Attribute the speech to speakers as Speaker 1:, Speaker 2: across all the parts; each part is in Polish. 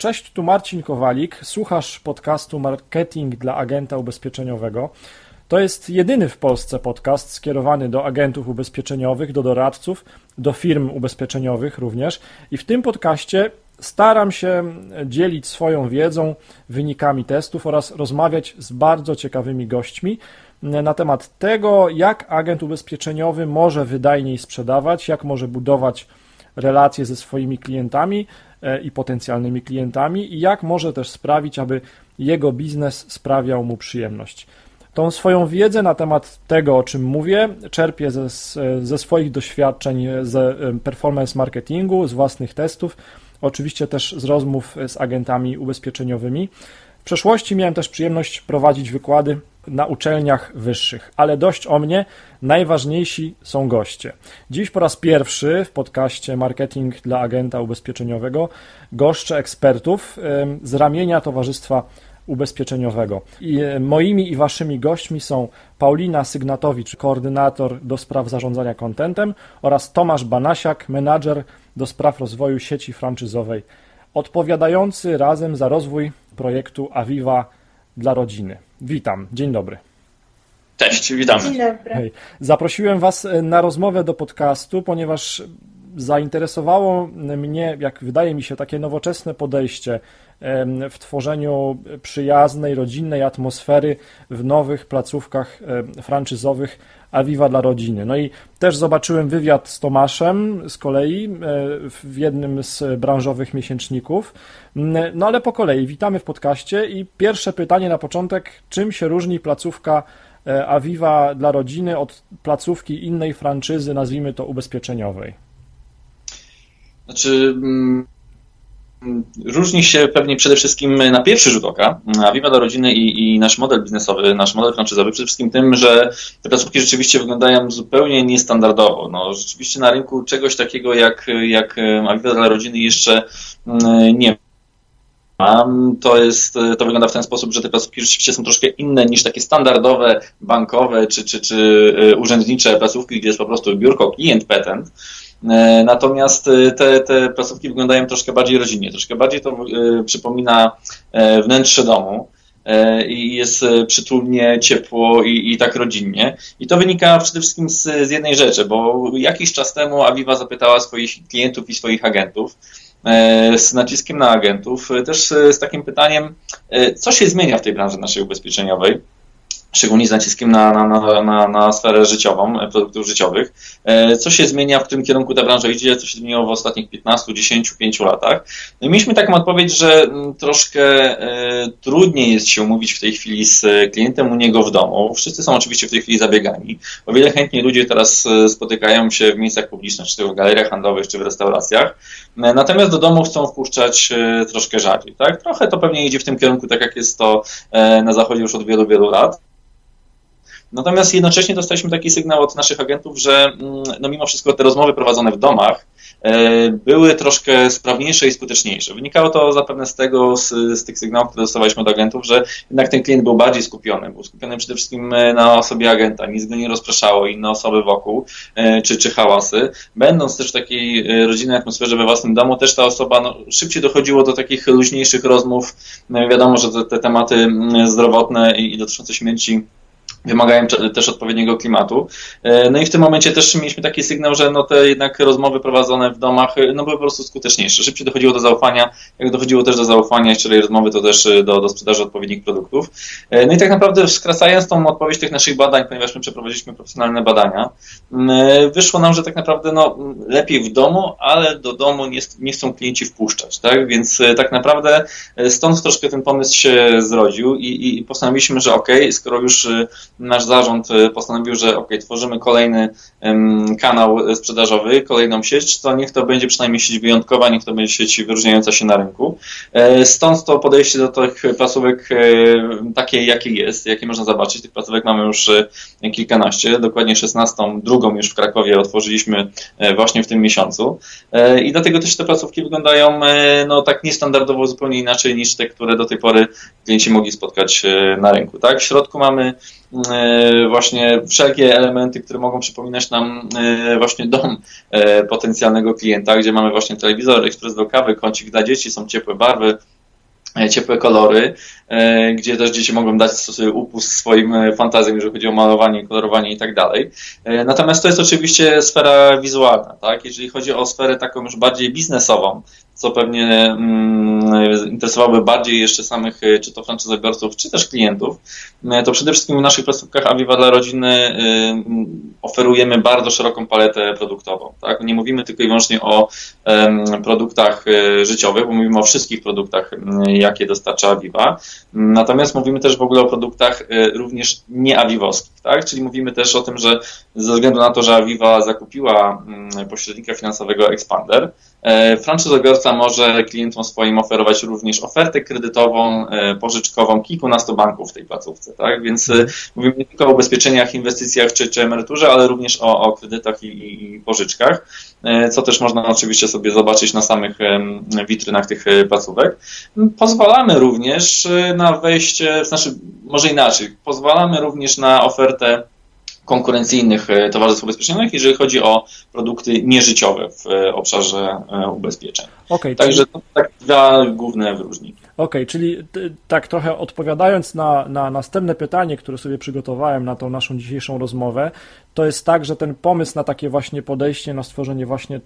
Speaker 1: Cześć, tu Marcin Kowalik. Słuchasz podcastu Marketing dla agenta ubezpieczeniowego. To jest jedyny w Polsce podcast skierowany do agentów ubezpieczeniowych, do doradców, do firm ubezpieczeniowych również. I w tym podcaście staram się dzielić swoją wiedzą, wynikami testów oraz rozmawiać z bardzo ciekawymi gośćmi na temat tego, jak agent ubezpieczeniowy może wydajniej sprzedawać, jak może budować relacje ze swoimi klientami i potencjalnymi klientami i jak może też sprawić, aby jego biznes sprawiał mu przyjemność. Tą swoją wiedzę na temat tego, o czym mówię, czerpię ze, ze swoich doświadczeń z performance marketingu, z własnych testów, oczywiście też z rozmów z agentami ubezpieczeniowymi. W przeszłości miałem też przyjemność prowadzić wykłady na uczelniach wyższych, ale dość o mnie, najważniejsi są goście. Dziś po raz pierwszy w podcaście Marketing dla agenta ubezpieczeniowego goszczę ekspertów z ramienia Towarzystwa Ubezpieczeniowego. I e, moimi i waszymi gośćmi są Paulina Sygnatowicz, koordynator do spraw zarządzania kontentem oraz Tomasz Banasiak, menadżer do spraw rozwoju sieci franczyzowej, odpowiadający razem za rozwój projektu Aviva dla rodziny. Witam, dzień dobry.
Speaker 2: Cześć, witamy.
Speaker 3: Dzień dobry.
Speaker 1: Hej. Zaprosiłem Was e, na rozmowę do podcastu, ponieważ zainteresowało mnie, jak wydaje mi się, takie nowoczesne podejście w tworzeniu przyjaznej, rodzinnej atmosfery w nowych placówkach franczyzowych Aviva dla rodziny. No i też zobaczyłem wywiad z Tomaszem z kolei w jednym z branżowych miesięczników. No ale po kolei, witamy w podcaście i pierwsze pytanie na początek, czym się różni placówka e, Aviva dla rodziny od placówki innej franczyzy, nazwijmy to ubezpieczeniowej?
Speaker 2: Znaczy, mm, różni się pewnie przede wszystkim na pierwszy rzut oka Aviva dla rodziny i, i, nasz model biznesowy, nasz model franczyzowy, przede wszystkim tym, że te placówki rzeczywiście wyglądają zupełnie niestandardowo. No, rzeczywiście na rynku czegoś takiego jak, jak Aviva dla rodziny jeszcze mm, nie ma. To, jest, to wygląda w ten sposób, że te placówki rzeczywiście są troszkę inne niż takie standardowe bankowe czy, czy, czy y, urzędnicze placówki, gdzie jest po prostu biurko klient petent. E, natomiast e, te, te placówki wyglądają troszkę bardziej rodzinnie, troszkę bardziej to e, przypomina wnętrze domu i jest przytulnie, ciepło i, i, tak rodzinnie. I to wynika przede wszystkim z, z, jednej rzeczy, bo jakiś czas temu Aviva zapytała swoich klientów i swoich agentów, z naciskiem na agentów, też z takim pytaniem, co się zmienia w tej branży naszej ubezpieczeniowej szczególnie z naciskiem na, na, na, na, na sferę życiową, e, produktów życiowych. E, co się zmienia, w którym kierunku ta branża idzie, co się zmieniło w ostatnich 15, 10, 5 latach. No i mieliśmy taką odpowiedź, że mm, troszkę e, trudniej jest się umówić w tej chwili z klientem u niego w domu. Wszyscy są oczywiście w tej chwili zabiegani. O wiele chętniej ludzie teraz spotykają się w miejscach publicznych, czy to w galeriach handlowych, czy w restauracjach. Natomiast do domu chcą wpuszczać troszkę rzadziej. Tak? Trochę to pewnie idzie w tym kierunku, tak jak jest to na zachodzie już od wielu, wielu lat. Natomiast jednocześnie dostaliśmy taki sygnał od naszych agentów, że mm, no mimo wszystko te rozmowy prowadzone w domach e, były troszkę sprawniejsze i skuteczniejsze. Wynikało to zapewne z tego, z, z, tych sygnałów, które dostawaliśmy od agentów, że jednak ten klient był bardziej skupiony. Był skupiony przede wszystkim e, na osobie agenta, nic go nie rozpraszało, inne osoby wokół, e, czy, czy hałasy. Będąc też w takiej rodzinnej atmosferze we własnym domu, też ta osoba no, szybciej dochodziło do takich luźniejszych rozmów. No, wiadomo, że te, te tematy mm, zdrowotne i, i dotyczące śmierci wymagają też odpowiedniego klimatu. E, no i w tym momencie też mieliśmy taki sygnał, że no te jednak rozmowy prowadzone w domach e, no były po prostu skuteczniejsze. Szybciej dochodziło do zaufania, jak dochodziło też do zaufania i szczerej rozmowy, to też e, do, do sprzedaży odpowiednich produktów. No i tak naprawdę skracając tą odpowiedź tych naszych badań, ponieważ my przeprowadziliśmy profesjonalne badania, wyszło nam, że tak naprawdę no, lepiej w domu, ale do domu nie, nie chcą klienci wpuszczać, tak? Więc tak naprawdę stąd troszkę ten pomysł się zrodził i, i postanowiliśmy, że ok, skoro już nasz zarząd e, postanowił, że ok, tworzymy kolejny kanał sprzedażowy, kolejną sieć, to niech to będzie przynajmniej sieć wyjątkowa, niech to będzie sieć wyróżniająca się na rynku. E, stąd to podejście do tych placówek e, takie, jakie jest, jakie można zobaczyć. Tych placówek mamy już kilkanaście, dokładnie 16, drugą już w Krakowie otworzyliśmy właśnie w tym miesiącu. I dlatego też te placówki wyglądają no, tak niestandardowo, zupełnie inaczej niż te, które do tej pory klienci mogli spotkać na rynku. Tak? W środku mamy E, właśnie wszelkie elementy, które mogą przypominać nam e, właśnie dom e, potencjalnego klienta, gdzie mamy właśnie telewizor, ekspres do kawy, kącik dla dzieci, są ciepłe barwy, ciepłe kolory, gdzie też dzieci mogą dać upust swoim fantazjom, jeżeli chodzi o malowanie, kolorowanie i tak dalej. Natomiast to jest oczywiście sfera wizualna, tak? Jeżeli chodzi o sferę taką już bardziej biznesową, co pewnie mm, interesowałoby bardziej jeszcze samych, e, czy to franczyzobiorców, czy też klientów, e, to przede wszystkim w naszych placówkach Aviva dla rodziny e, oferujemy bardzo szeroką paletę produktową. Tak? Nie mówimy tylko i wyłącznie o produktach życiowych, bo mówimy o wszystkich produktach, jakie dostarcza Aviva. Natomiast mówimy też w ogóle o produktach również nieawiwowskich, tak? Czyli mówimy też o tym, że ze względu na to, że Aviva zakupiła pośrednika finansowego Expander, franczyzobiorca może klientom swoim oferować również ofertę kredytową, e, pożyczkową kilkunastu banków w tej placówce. Tak? Więc e, mówimy nie tylko o ubezpieczeniach, inwestycjach czy, czy emeryturze, ale również o, o kredytach i, i pożyczkach, e, co też można oczywiście sobie zobaczyć na samych witrynach tych placówek. Pozwalamy również na wejście, znaczy może inaczej, pozwalamy również na ofertę konkurencyjnych e, towarzystw ubezpieczeniowych, jeżeli chodzi o produkty nieżyciowe w e, obszarze e, ubezpieczeń. Okay, Także czyli... to tak dwa główne wyróżniki.
Speaker 1: Okej, okay, czyli tak trochę odpowiadając na, na następne pytanie, które sobie przygotowałem na tą naszą dzisiejszą rozmowę, to jest tak, że ten pomysł na takie właśnie podejście, na stworzenie właśnie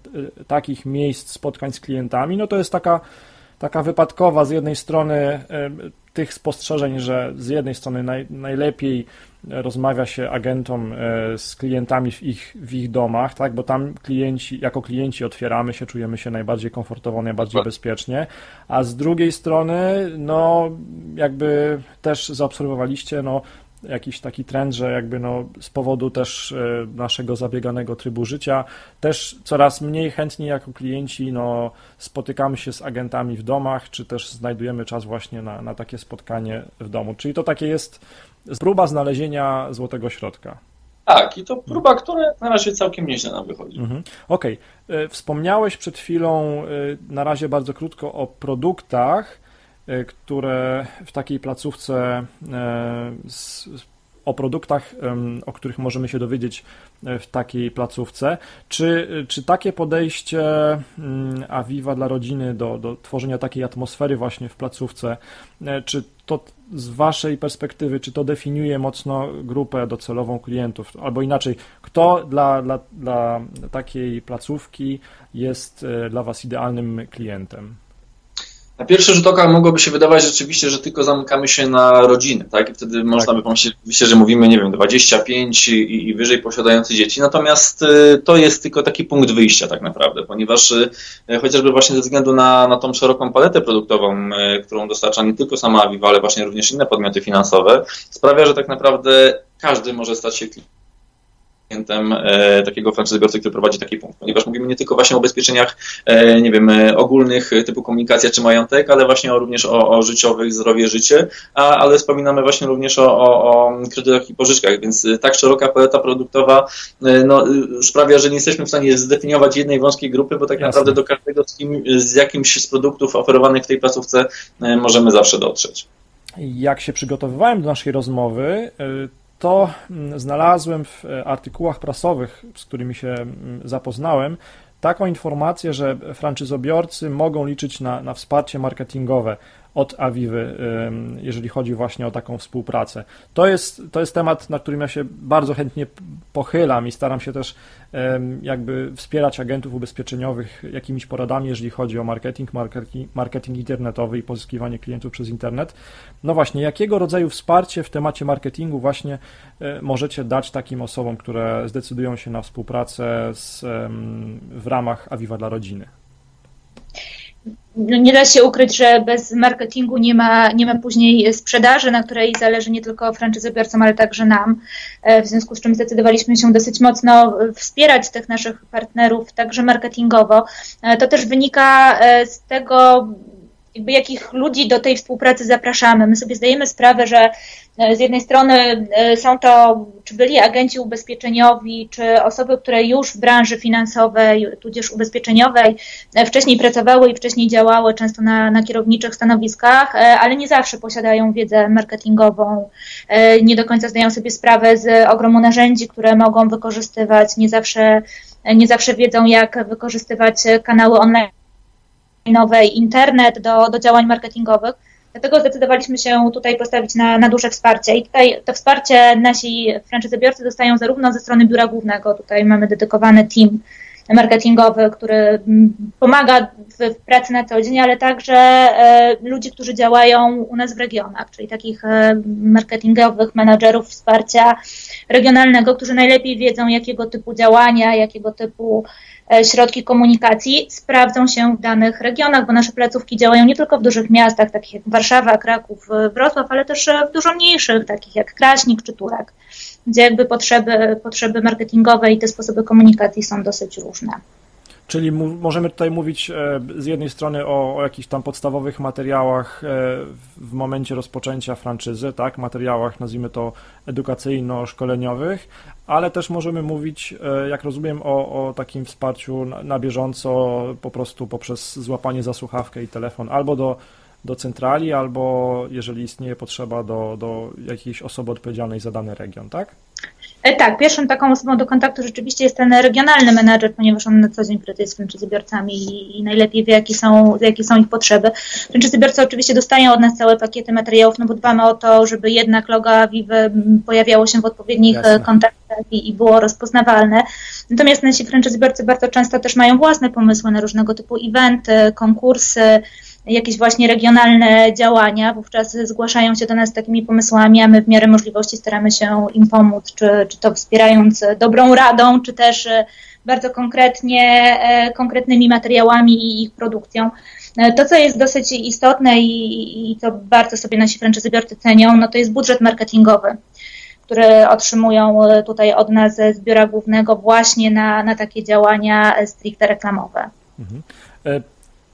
Speaker 1: takich miejsc spotkań z klientami, no to jest taka taka wypadkowa z jednej strony tych spostrzeżeń, że z jednej strony naj, najlepiej rozmawia się agentom e, z klientami w ich, w ich domach, tak, bo tam klienci, jako klienci otwieramy się, czujemy się najbardziej komfortowo, najbardziej tak. bezpiecznie, a z drugiej strony, no, jakby też zaobserwowaliście, no, jakiś taki trend, że jakby no z powodu też e, naszego zabieganego trybu życia też coraz mniej chętnie jako klienci no spotykamy się z agentami w domach, czy też znajdujemy czas właśnie na, na takie spotkanie w domu. Czyli to takie jest próba znalezienia złotego środka.
Speaker 2: Tak, i to próba, która na razie całkiem nieźle nam wychodzi. Mhm.
Speaker 1: Okej. Okay. E, wspomniałeś przed chwilą, e, na razie bardzo krótko, o produktach, e, które w takiej placówce o produktach, o których możemy się dowiedzieć w takiej placówce. Czy, czy takie podejście mm, Aviva dla rodziny do, do tworzenia takiej atmosfery właśnie w placówce, czy to z Waszej perspektywy, czy to definiuje mocno grupę docelową klientów? Albo inaczej, kto dla, dla, dla takiej placówki jest e, dla Was idealnym klientem?
Speaker 2: Na pierwszy rzut oka mogłoby się wydawać rzeczywiście, że tylko zamykamy się na rodziny, tak? I wtedy tak. można by pomyśleć, że mówimy, nie wiem, 25 i, i wyżej posiadający dzieci. Natomiast y, to jest tylko taki punkt wyjścia tak naprawdę, ponieważ y, chociażby właśnie ze względu na, na tą szeroką paletę produktową, y, którą dostarcza nie tylko sama Aviva, ale właśnie również inne podmioty finansowe, sprawia, że tak naprawdę każdy może stać się klientem klientem e, takiego franczyzobiorcy, który prowadzi taki punkt, ponieważ mówimy nie tylko właśnie o ubezpieczeniach, e, nie wiem, e, ogólnych typu komunikacja czy majątek, ale właśnie również o, o życiowych, zdrowie, życie, a, ale wspominamy właśnie również o, o, o kredytach i pożyczkach, więc tak szeroka paleta produktowa no, sprawia, że nie jesteśmy w stanie zdefiniować jednej wąskiej grupy, bo tak Jasne. naprawdę do każdego z, kim, z jakimś z produktów oferowanych w tej placówce możemy zawsze dotrzeć.
Speaker 1: Jak się przygotowywałem do naszej rozmowy, to mm, znalazłem w e, artykułach prasowych, z którymi się mm, zapoznałem, taką informację, że franczyzobiorcy mogą liczyć na, na wsparcie marketingowe od Awiwy, jeżeli chodzi właśnie o taką współpracę. To jest, to jest temat, na którym ja się bardzo chętnie pochylam i staram się też jakby wspierać agentów ubezpieczeniowych jakimiś poradami, jeżeli chodzi o marketing, marketing, internetowy i pozyskiwanie klientów przez internet. No właśnie, jakiego rodzaju wsparcie w temacie marketingu właśnie e, możecie dać takim osobom, które zdecydują się na współpracę z, w ramach Aviva dla rodziny?
Speaker 3: Nie da się ukryć, że bez marketingu nie ma, nie ma później sprzedaży, na której zależy nie tylko franczyzobiorcom, ale także nam. E, w związku z czym zdecydowaliśmy się dosyć mocno wspierać tych naszych partnerów, także marketingowo. E, to też wynika e, z tego, jakby jakich ludzi do tej współpracy zapraszamy. My sobie zdajemy sprawę, że e, z jednej strony e, są to czy byli agenci ubezpieczeniowi, czy osoby, które już w branży finansowej, tudzież ubezpieczeniowej e, wcześniej pracowały i wcześniej działały, często na, na kierowniczych stanowiskach, ale nie zawsze posiadają wiedzę marketingową, nie do końca zdają sobie sprawę z ogromu narzędzi, które mogą wykorzystywać, nie zawsze, nie zawsze wiedzą, jak wykorzystywać kanały online nowej internet do, do działań marketingowych. Dlatego zdecydowaliśmy się tutaj postawić na, na duże wsparcie. I tutaj to wsparcie nasi franczyzobiorcy dostają zarówno ze strony biura głównego, tutaj mamy dedykowany team marketingowy, który mm, pomaga w, pracy na co dzień, ale także e, ludzi, którzy działają u nas w regionach, czyli takich e, marketingowych menadżerów wsparcia regionalnego, którzy najlepiej wiedzą, jakiego typu działania, jakiego typu e, środki komunikacji sprawdzą się w danych regionach, bo nasze placówki działają nie tylko w dużych miastach, takich jak Warszawa, Kraków, Wrocław, ale też w dużo mniejszych, takich jak Kraśnik czy Turek gdzie jakby potrzeby, potrzeby marketingowe i te sposoby komunikacji są dosyć różne.
Speaker 1: Czyli możemy tutaj mówić e, z jednej strony o, o, jakichś tam podstawowych materiałach e, w momencie rozpoczęcia franczyzy, tak, materiałach nazwijmy to edukacyjno-szkoleniowych, ale też możemy mówić, e, jak rozumiem, o, o takim wsparciu na, na bieżąco po prostu poprzez złapanie za słuchawkę i telefon albo do do centrali, albo jeżeli istnieje potrzeba do, do jakiejś osoby odpowiedzialnej za dany region, tak?
Speaker 3: E, tak, pierwszą taką osobą do kontaktu rzeczywiście jest ten regionalny menadżer, ponieważ on na co dzień pracuje z franczyzobiorcami i, i najlepiej wie, jakie są, jakie są ich potrzeby. Franczyzobiorcy oczywiście dostają od nas całe pakiety materiałów, no bo dbamy o to, żeby jednak logo Aviv pojawiało się w odpowiednich Jasne. kontaktach i, i, było rozpoznawalne. Natomiast nasi franczyzobiorcy bardzo często też mają własne pomysły na różnego typu eventy, konkursy, jakieś właśnie regionalne działania, wówczas zgłaszają się do nas z takimi pomysłami, a my w miarę możliwości staramy się im pomóc, czy, czy to wspierając dobrą radą, czy też e, bardzo konkretnie, e, konkretnymi materiałami i ich produkcją. E, to, co jest dosyć istotne i, i bardzo sobie nasi franczyzobiorcy cenią, no to jest budżet marketingowy który otrzymują tutaj od nas z biura głównego właśnie na, na takie działania stricte reklamowe. Mhm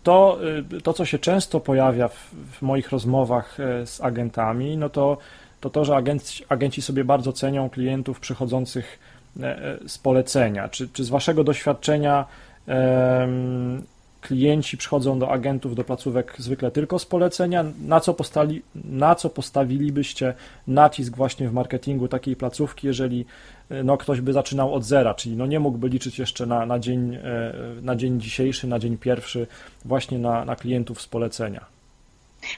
Speaker 1: to, y, to co się często pojawia w, w moich rozmowach e, z agentami, no to to, to że agenci, agenci sobie bardzo cenią klientów przychodzących e, e, z polecenia. Czy, czy z Waszego doświadczenia klienci przychodzą do agentów, do placówek zwykle tylko z polecenia? Na co, postali, na co postawilibyście nacisk właśnie w marketingu takiej placówki, jeżeli no, ktoś by zaczynał od zera, czyli no, nie mógłby liczyć jeszcze na, na, dzień, e, na dzień dzisiejszy, na dzień pierwszy właśnie na, na klientów z polecenia?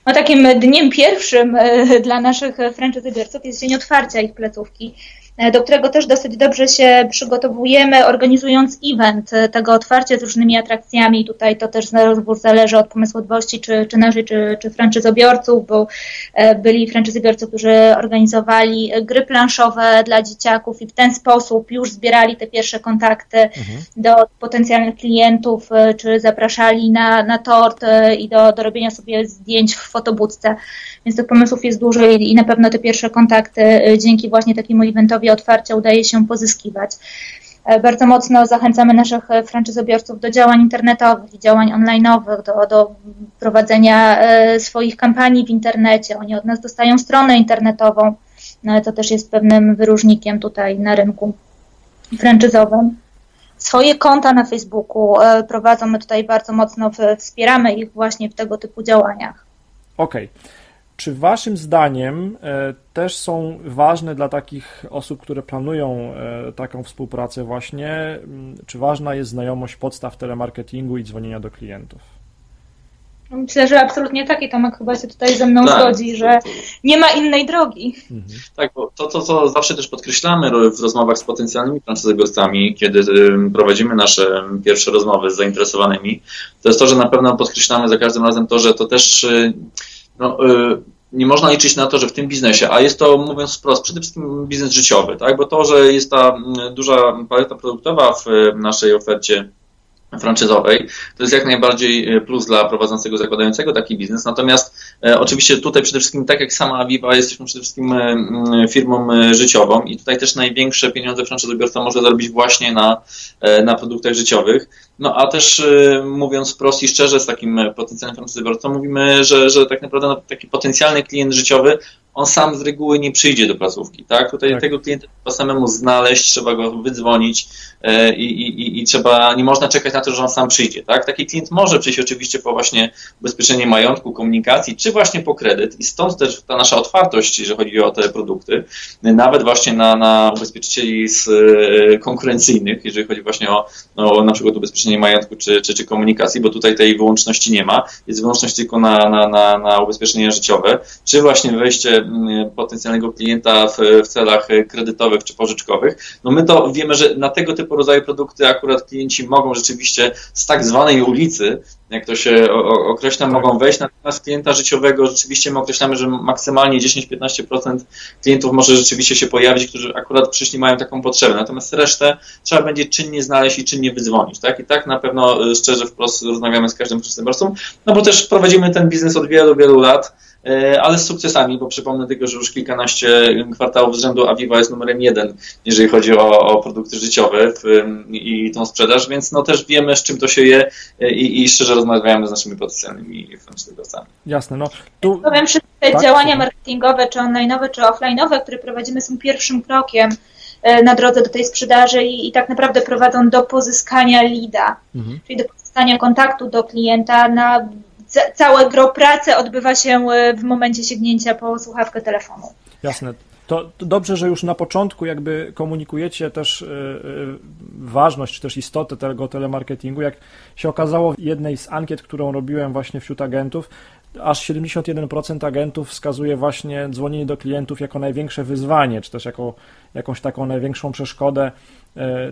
Speaker 3: No takim dniem pierwszym e, dla naszych franczyzobiorców jest dzień otwarcia ich placówki, E, do którego też dosyć dobrze się przygotowujemy, organizując event e, tego otwarcia z różnymi atrakcjami. Tutaj to też zależy od pomysłodwości czy, czy naszej, czy, czy franczyzobiorców, bo e, byli franczyzobiorcy, którzy organizowali gry planszowe dla dzieciaków i w ten sposób już zbierali te pierwsze kontakty mhm. do potencjalnych klientów, czy zapraszali na, na tort i do, do robienia sobie zdjęć w fotobudce. Więc tych pomysłów jest dużo i, i na pewno te pierwsze kontakty dzięki właśnie takiemu eventowi otwarcia udaje się pozyskiwać. E, bardzo mocno zachęcamy naszych franczyzobiorców do działań internetowych i działań online'owych, do, do prowadzenia e, swoich kampanii w internecie. Oni od nas dostają stronę internetową, no, to też jest pewnym wyróżnikiem tutaj na rynku franczyzowym. Swoje konta na Facebooku e, prowadzą, my tutaj bardzo mocno wspieramy ich właśnie w tego typu działaniach.
Speaker 1: Okej. Okay. Czy Waszym zdaniem e, też są ważne dla takich osób, które planują e, taką współpracę, właśnie, czy ważna jest znajomość podstaw telemarketingu i dzwonienia do klientów?
Speaker 3: Myślę, że absolutnie tak i Tomek chyba się tutaj ze mną tak. zgodzi, że nie ma innej drogi.
Speaker 2: Mhm. Tak, bo to, to, co zawsze też podkreślamy w rozmowach z potencjalnymi franczyzobiorcami, kiedy prowadzimy nasze pierwsze rozmowy z zainteresowanymi, to jest to, że na pewno podkreślamy za każdym razem to, że to też y, no, y, nie można liczyć na to, że w tym biznesie, a jest to, mówiąc wprost, przede wszystkim biznes życiowy, tak? bo to, że jest ta mm, duża paleta produktowa w naszej ofercie franczyzowej. To jest jak najbardziej e, plus dla prowadzącego, zakładającego taki biznes. Natomiast e, oczywiście tutaj przede wszystkim, tak jak sama Aviva, jesteśmy przede wszystkim e, firmą życiową i tutaj też największe pieniądze franczyzobiorca może zarobić właśnie na, na produktach życiowych. No a też mówiąc wprost i szczerze z takim potencjalnym franczyzobiorcą, mówimy, że, że tak naprawdę no, taki potencjalny klient życiowy on sam z reguły nie przyjdzie do placówki, tak? Tutaj tak. tego klienta trzeba samemu znaleźć, trzeba go wydzwonić e, i, i, i, trzeba, nie można czekać na to, że on sam przyjdzie, tak? Taki klient może przyjść oczywiście po właśnie ubezpieczenie majątku, komunikacji, czy właśnie po kredyt i stąd też ta nasza otwartość, jeżeli chodzi o te produkty, nawet właśnie na, na ubezpieczycieli z e, konkurencyjnych, jeżeli chodzi właśnie o, o na przykład ubezpieczenie majątku czy, czy, czy komunikacji, bo tutaj tej wyłączności nie ma, jest wyłączność tylko na, na, na, na ubezpieczenie życiowe, czy właśnie wejście potencjalnego klienta w, w celach kredytowych czy pożyczkowych, no my to wiemy, że na tego typu rodzaju produkty akurat klienci mogą rzeczywiście z tak zwanej ulicy jak to się określa, tak. mogą wejść. Natomiast klienta życiowego rzeczywiście my określamy, że maksymalnie 10-15% klientów może rzeczywiście się pojawić, którzy akurat przyszli, mają taką potrzebę. Natomiast resztę trzeba będzie czynnie znaleźć i czynnie wydzwonić. Tak? I tak na pewno y, szczerze wprost rozmawiamy z każdym przedsiębiorcą, no bo też prowadzimy ten biznes od wielu, wielu lat ale z sukcesami, bo przypomnę tylko, że już kilkanaście kwartałów z rzędu Aviva jest numerem jeden, jeżeli chodzi o, o produkty życiowe i tą sprzedaż, więc no też wiemy, z czym to się je e, i, i szczerze rozmawiamy z naszymi potencjalnymi franczyzodawcami.
Speaker 1: Jasne, no tu...
Speaker 3: Powiem, że te tak? działania marketingowe, czy online'owe, czy offline'owe, które prowadzimy, są pierwszym krokiem e, na drodze do tej sprzedaży i, i tak naprawdę prowadzą do pozyskania lida, mhm. czyli do pozyskania kontaktu do klienta na całe gro pracy odbywa się e, w momencie sięgnięcia po słuchawkę telefonu.
Speaker 1: Jasne. To, to, dobrze, że już na początku jakby komunikujecie też yy, ważność, czy też istotę tego telemarketingu. Jak się okazało w jednej z ankiet, którą robiłem właśnie wśród agentów, aż 71% agentów wskazuje właśnie dzwonienie do klientów jako największe wyzwanie, czy też jako jakąś taką największą przeszkodę,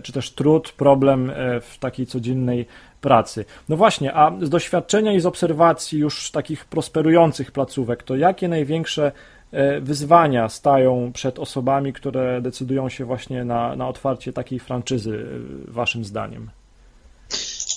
Speaker 1: czy też trud, problem w takiej codziennej pracy. No właśnie, a z doświadczenia i z obserwacji już takich prosperujących placówek, to jakie największe e, wyzwania stają przed osobami, które decydują się właśnie na, na otwarcie takiej franczyzy, e, waszym zdaniem?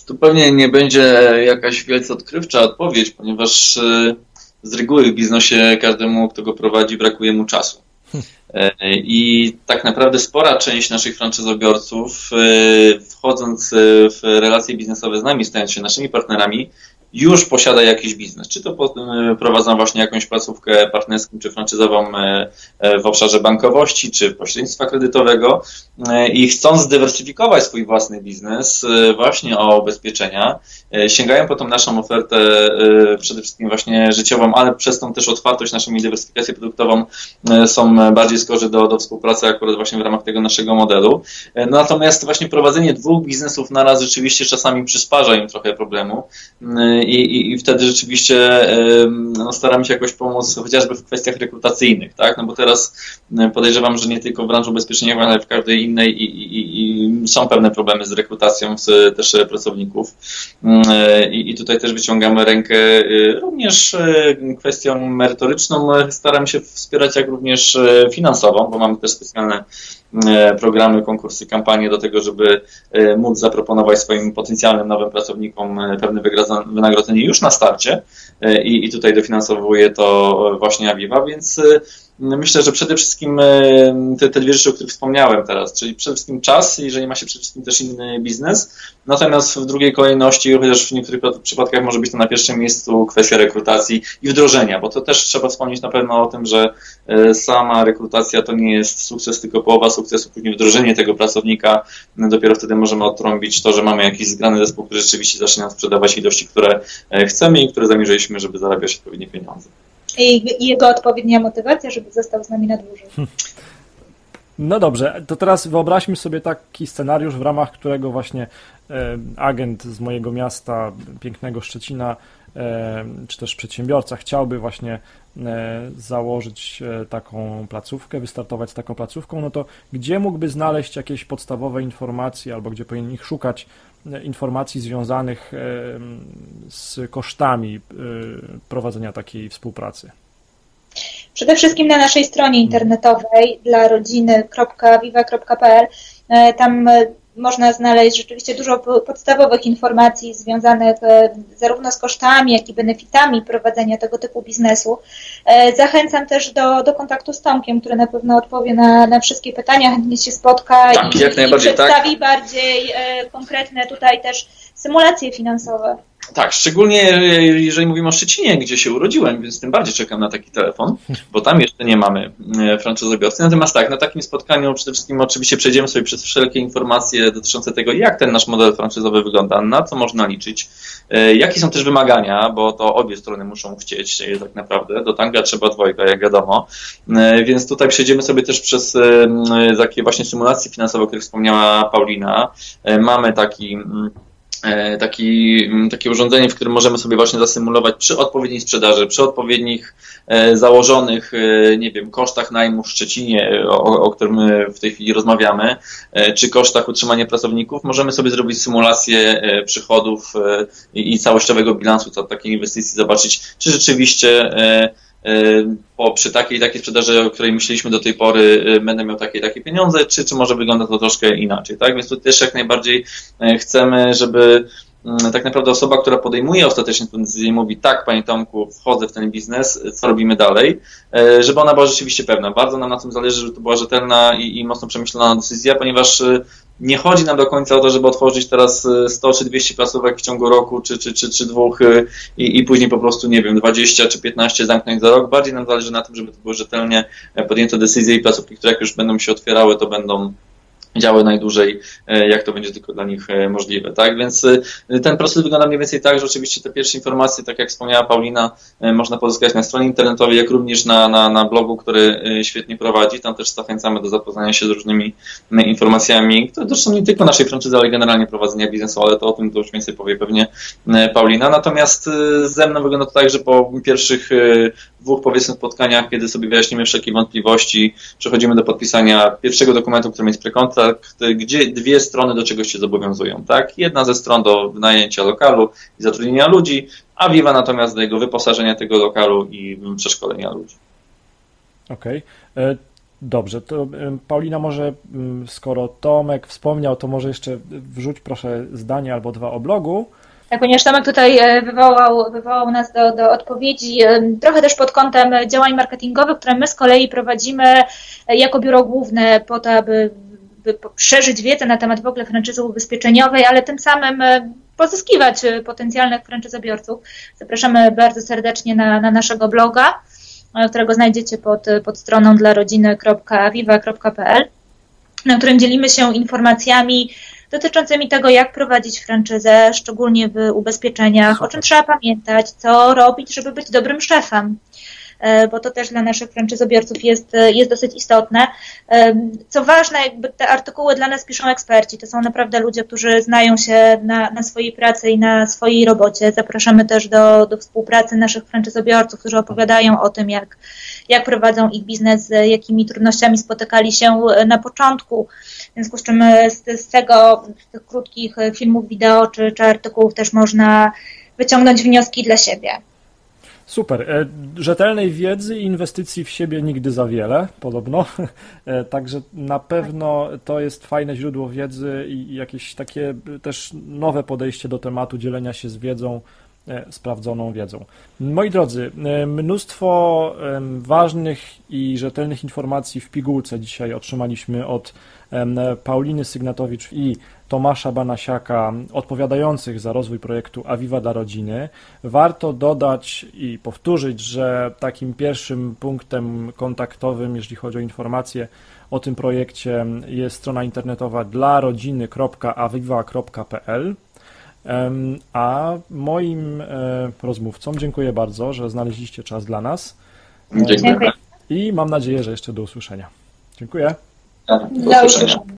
Speaker 2: Tu pewnie nie będzie jakaś wielce odkrywcza odpowiedź, ponieważ e, z reguły w biznesie każdemu, kto go prowadzi, brakuje mu czasu. E, I tak naprawdę spora część naszych franczyzobiorców, e, wchodząc w relacje biznesowe z nami, stając się naszymi partnerami, już posiada jakiś biznes. Czy to prowadzą właśnie jakąś placówkę partnerską czy franczyzową e, e, w obszarze bankowości, czy pośrednictwa kredytowego e, i chcąc zdywersyfikować swój własny biznes właśnie o ubezpieczenia, sięgają po tą naszą ofertę przede wszystkim właśnie życiową, ale przez tą też otwartość naszą i dywersyfikację produktową są bardziej skorzy do, do współpracy akurat właśnie w ramach tego naszego modelu. Natomiast właśnie prowadzenie dwóch biznesów na raz rzeczywiście czasami przysparza im trochę problemu i, i wtedy rzeczywiście no, staramy się jakoś pomóc chociażby w kwestiach rekrutacyjnych, tak? No bo teraz podejrzewam, że nie tylko w branży ubezpieczeniowej, ale w każdej innej i, i, i są pewne problemy z rekrutacją z, też pracowników I, i tutaj też wyciągamy rękę y, również y, kwestią merytoryczną, staramy się wspierać jak również finansową, bo mamy też specjalne E, programy, konkursy, kampanie do tego, żeby e, móc zaproponować swoim potencjalnym nowym pracownikom e, pewne wynagrodzenie już na starcie i, i tutaj dofinansowuje to właśnie Aviva, więc Myślę, że przede wszystkim e, te, te dwie rzeczy, o których wspomniałem teraz, czyli przede wszystkim czas, jeżeli ma się przede wszystkim też inny biznes, natomiast w drugiej kolejności, chociaż w niektórych przypadkach może być to na pierwszym miejscu kwestia rekrutacji i wdrożenia, bo to też trzeba wspomnieć na pewno o tym, że e, sama rekrutacja to nie jest sukces, tylko połowa sukcesu, później wdrożenie tego pracownika, dopiero wtedy możemy odtrąbić to, że mamy jakiś zgrany zespół, który rzeczywiście zacznie nam sprzedawać ilości, które e, chcemy i które zamierzyliśmy, żeby zarabiać odpowiednie pieniądze
Speaker 3: i jego odpowiednia motywacja, żeby został z nami na dłużej.
Speaker 1: No dobrze, to teraz wyobraźmy sobie taki scenariusz, w ramach którego właśnie e, agent z mojego miasta, pięknego Szczecina, e, czy też przedsiębiorca chciałby właśnie e, założyć taką placówkę, wystartować z taką placówką, no to gdzie mógłby znaleźć jakieś podstawowe informacje albo gdzie powinien ich szukać, informacji związanych z kosztami prowadzenia takiej współpracy?
Speaker 3: Przede wszystkim na naszej stronie internetowej dla rodziny.viva.pl. E, tam e, można znaleźć rzeczywiście dużo podstawowych informacji związanych e, zarówno z kosztami, jak i benefitami prowadzenia tego typu biznesu. Zachęcam też do, do kontaktu z Tomkiem, który na pewno odpowie na, na wszystkie pytania, chętnie się spotka
Speaker 2: tak, i,
Speaker 3: i przedstawi tak. bardziej konkretne tutaj też symulacje finansowe.
Speaker 2: Tak, szczególnie jeżeli mówimy o Szczecinie, gdzie się urodziłem, więc tym bardziej czekam na taki telefon, bo tam jeszcze nie mamy e, franczyzobiorcy. Natomiast tak, na takim spotkaniu przede wszystkim oczywiście przejdziemy sobie przez wszelkie informacje dotyczące tego, jak ten nasz model franczyzowy wygląda, na co można liczyć, e, jakie są też wymagania, bo to obie strony muszą chcieć e, tak naprawdę. Do tanga trzeba dwojga, jak wiadomo. Więc tutaj przejdziemy sobie też przez takie właśnie symulacje finansowe, o których wspomniała Paulina. Mamy taki E, taki, mm, takie urządzenie, w którym możemy sobie właśnie zasymulować przy odpowiedniej sprzedaży, przy odpowiednich e, założonych, e, nie wiem, kosztach najmu w Szczecinie, o, o którym w tej chwili rozmawiamy, czy kosztach utrzymania pracowników, możemy sobie zrobić symulację przychodów i całościowego bilansu takiej inwestycji, zobaczyć, czy rzeczywiście po, przy takiej takiej sprzedaży, o której myśleliśmy do tej pory, y, będę miał takie takie pieniądze, czy, czy może wygląda to troszkę inaczej, tak? Więc tu też jak najbardziej y, chcemy, żeby mm, tak naprawdę osoba, która podejmuje ostatecznie tę decyzję mówi tak, panie Tomku, wchodzę w ten biznes, co robimy dalej, y, żeby ona była rzeczywiście pewna. Bardzo nam na tym zależy, żeby to była rzetelna i, i mocno przemyślana decyzja, ponieważ nie chodzi nam do końca o to, żeby otworzyć teraz 100 czy 200 placówek w ciągu roku, czy, czy, czy, czy dwóch y, i, i później po prostu, nie wiem, 20 czy 15 zamknąć za rok. Bardziej nam zależy na tym, żeby to były rzetelnie podjęte decyzje i placówki, które jak już będą się otwierały, to będą działy najdłużej, e, jak to będzie tylko dla nich e, możliwe. Tak? Więc e, ten proces wygląda mniej więcej tak, że oczywiście te pierwsze informacje, tak jak wspomniała Paulina, można pozyskać na stronie internetowej, jak również na, na, na blogu, który świetnie prowadzi. Tam też zachęcamy do zapoznania się z różnymi informacjami, które zresztą nie tylko naszej franczyzy, ale generalnie prowadzenia biznesu, ale to o tym to już więcej powie pewnie Paulina. Natomiast ze mną wygląda to tak, że po pierwszych dwóch powiedzmy spotkaniach, kiedy sobie wyjaśnimy wszelkie wątpliwości, przechodzimy do podpisania pierwszego dokumentu, którym jest prekontrakt, gdzie dwie strony do czegoś się zobowiązują. Tak? Jedna ze stron do wynajęcia lokalu i zatrudnienia ludzi, a Viva natomiast do jego wyposażenia tego lokalu i przeszkolenia ludzi.
Speaker 1: Okej. Okay. E, dobrze, to Paulina może, skoro Tomek wspomniał, to może jeszcze wrzuć proszę zdanie albo dwa o blogu.
Speaker 3: Tak, ponieważ Tomek tutaj e, wywołał, wywołał nas do, do odpowiedzi, e, trochę też pod kątem działań marketingowych, które my z kolei prowadzimy jako biuro główne po to, aby, by szerzyć wiedzę na temat w ogóle franczyzy ubezpieczeniowej, ale tym samym pozyskiwać potencjalnych franczyzobiorców. Zapraszamy bardzo serdecznie na, na naszego bloga, którego znajdziecie pod, pod stroną dla rodziny.viva.pl, na którym dzielimy się informacjami dotyczącymi tego, jak prowadzić franczyzę, szczególnie w ubezpieczeniach, o czym trzeba pamiętać, co robić, żeby być dobrym szefem e, bo to też dla naszych franczyzobiorców jest, jest dosyć istotne. E, co ważne, jakby te artykuły dla nas piszą eksperci. To są naprawdę ludzie, którzy znają się na, na swojej pracy i na swojej robocie. Zapraszamy też do, do współpracy naszych franczyzobiorców, którzy opowiadają o tym, jak, jak prowadzą ich biznes, z jakimi trudnościami spotykali się na początku. W związku z czym e, z, z tego, z tych krótkich e, filmów, wideo czy, czy artykułów też można wyciągnąć wnioski dla siebie.
Speaker 1: Super. E, rzetelnej wiedzy i inwestycji w siebie nigdy za wiele, podobno. Także na pewno to jest fajne źródło wiedzy i jakieś takie też nowe podejście do tematu dzielenia się z wiedzą, sprawdzoną wiedzą. Moi drodzy, mnóstwo ważnych i rzetelnych informacji w pigułce dzisiaj otrzymaliśmy od Pauliny Sygnatowicz i Tomasza Banasiaka, odpowiadających za rozwój projektu Aviva dla rodziny. Warto dodać i powtórzyć, że takim pierwszym punktem kontaktowym, jeśli chodzi o informacje o tym projekcie, jest strona internetowa dla rodziny.aviva.pl. A moim e, rozmówcom dziękuję bardzo, że znaleźliście czas dla nas.
Speaker 2: Dziękuję.
Speaker 1: I mam nadzieję, że jeszcze do usłyszenia. Dziękuję.
Speaker 2: Do usłyszenia.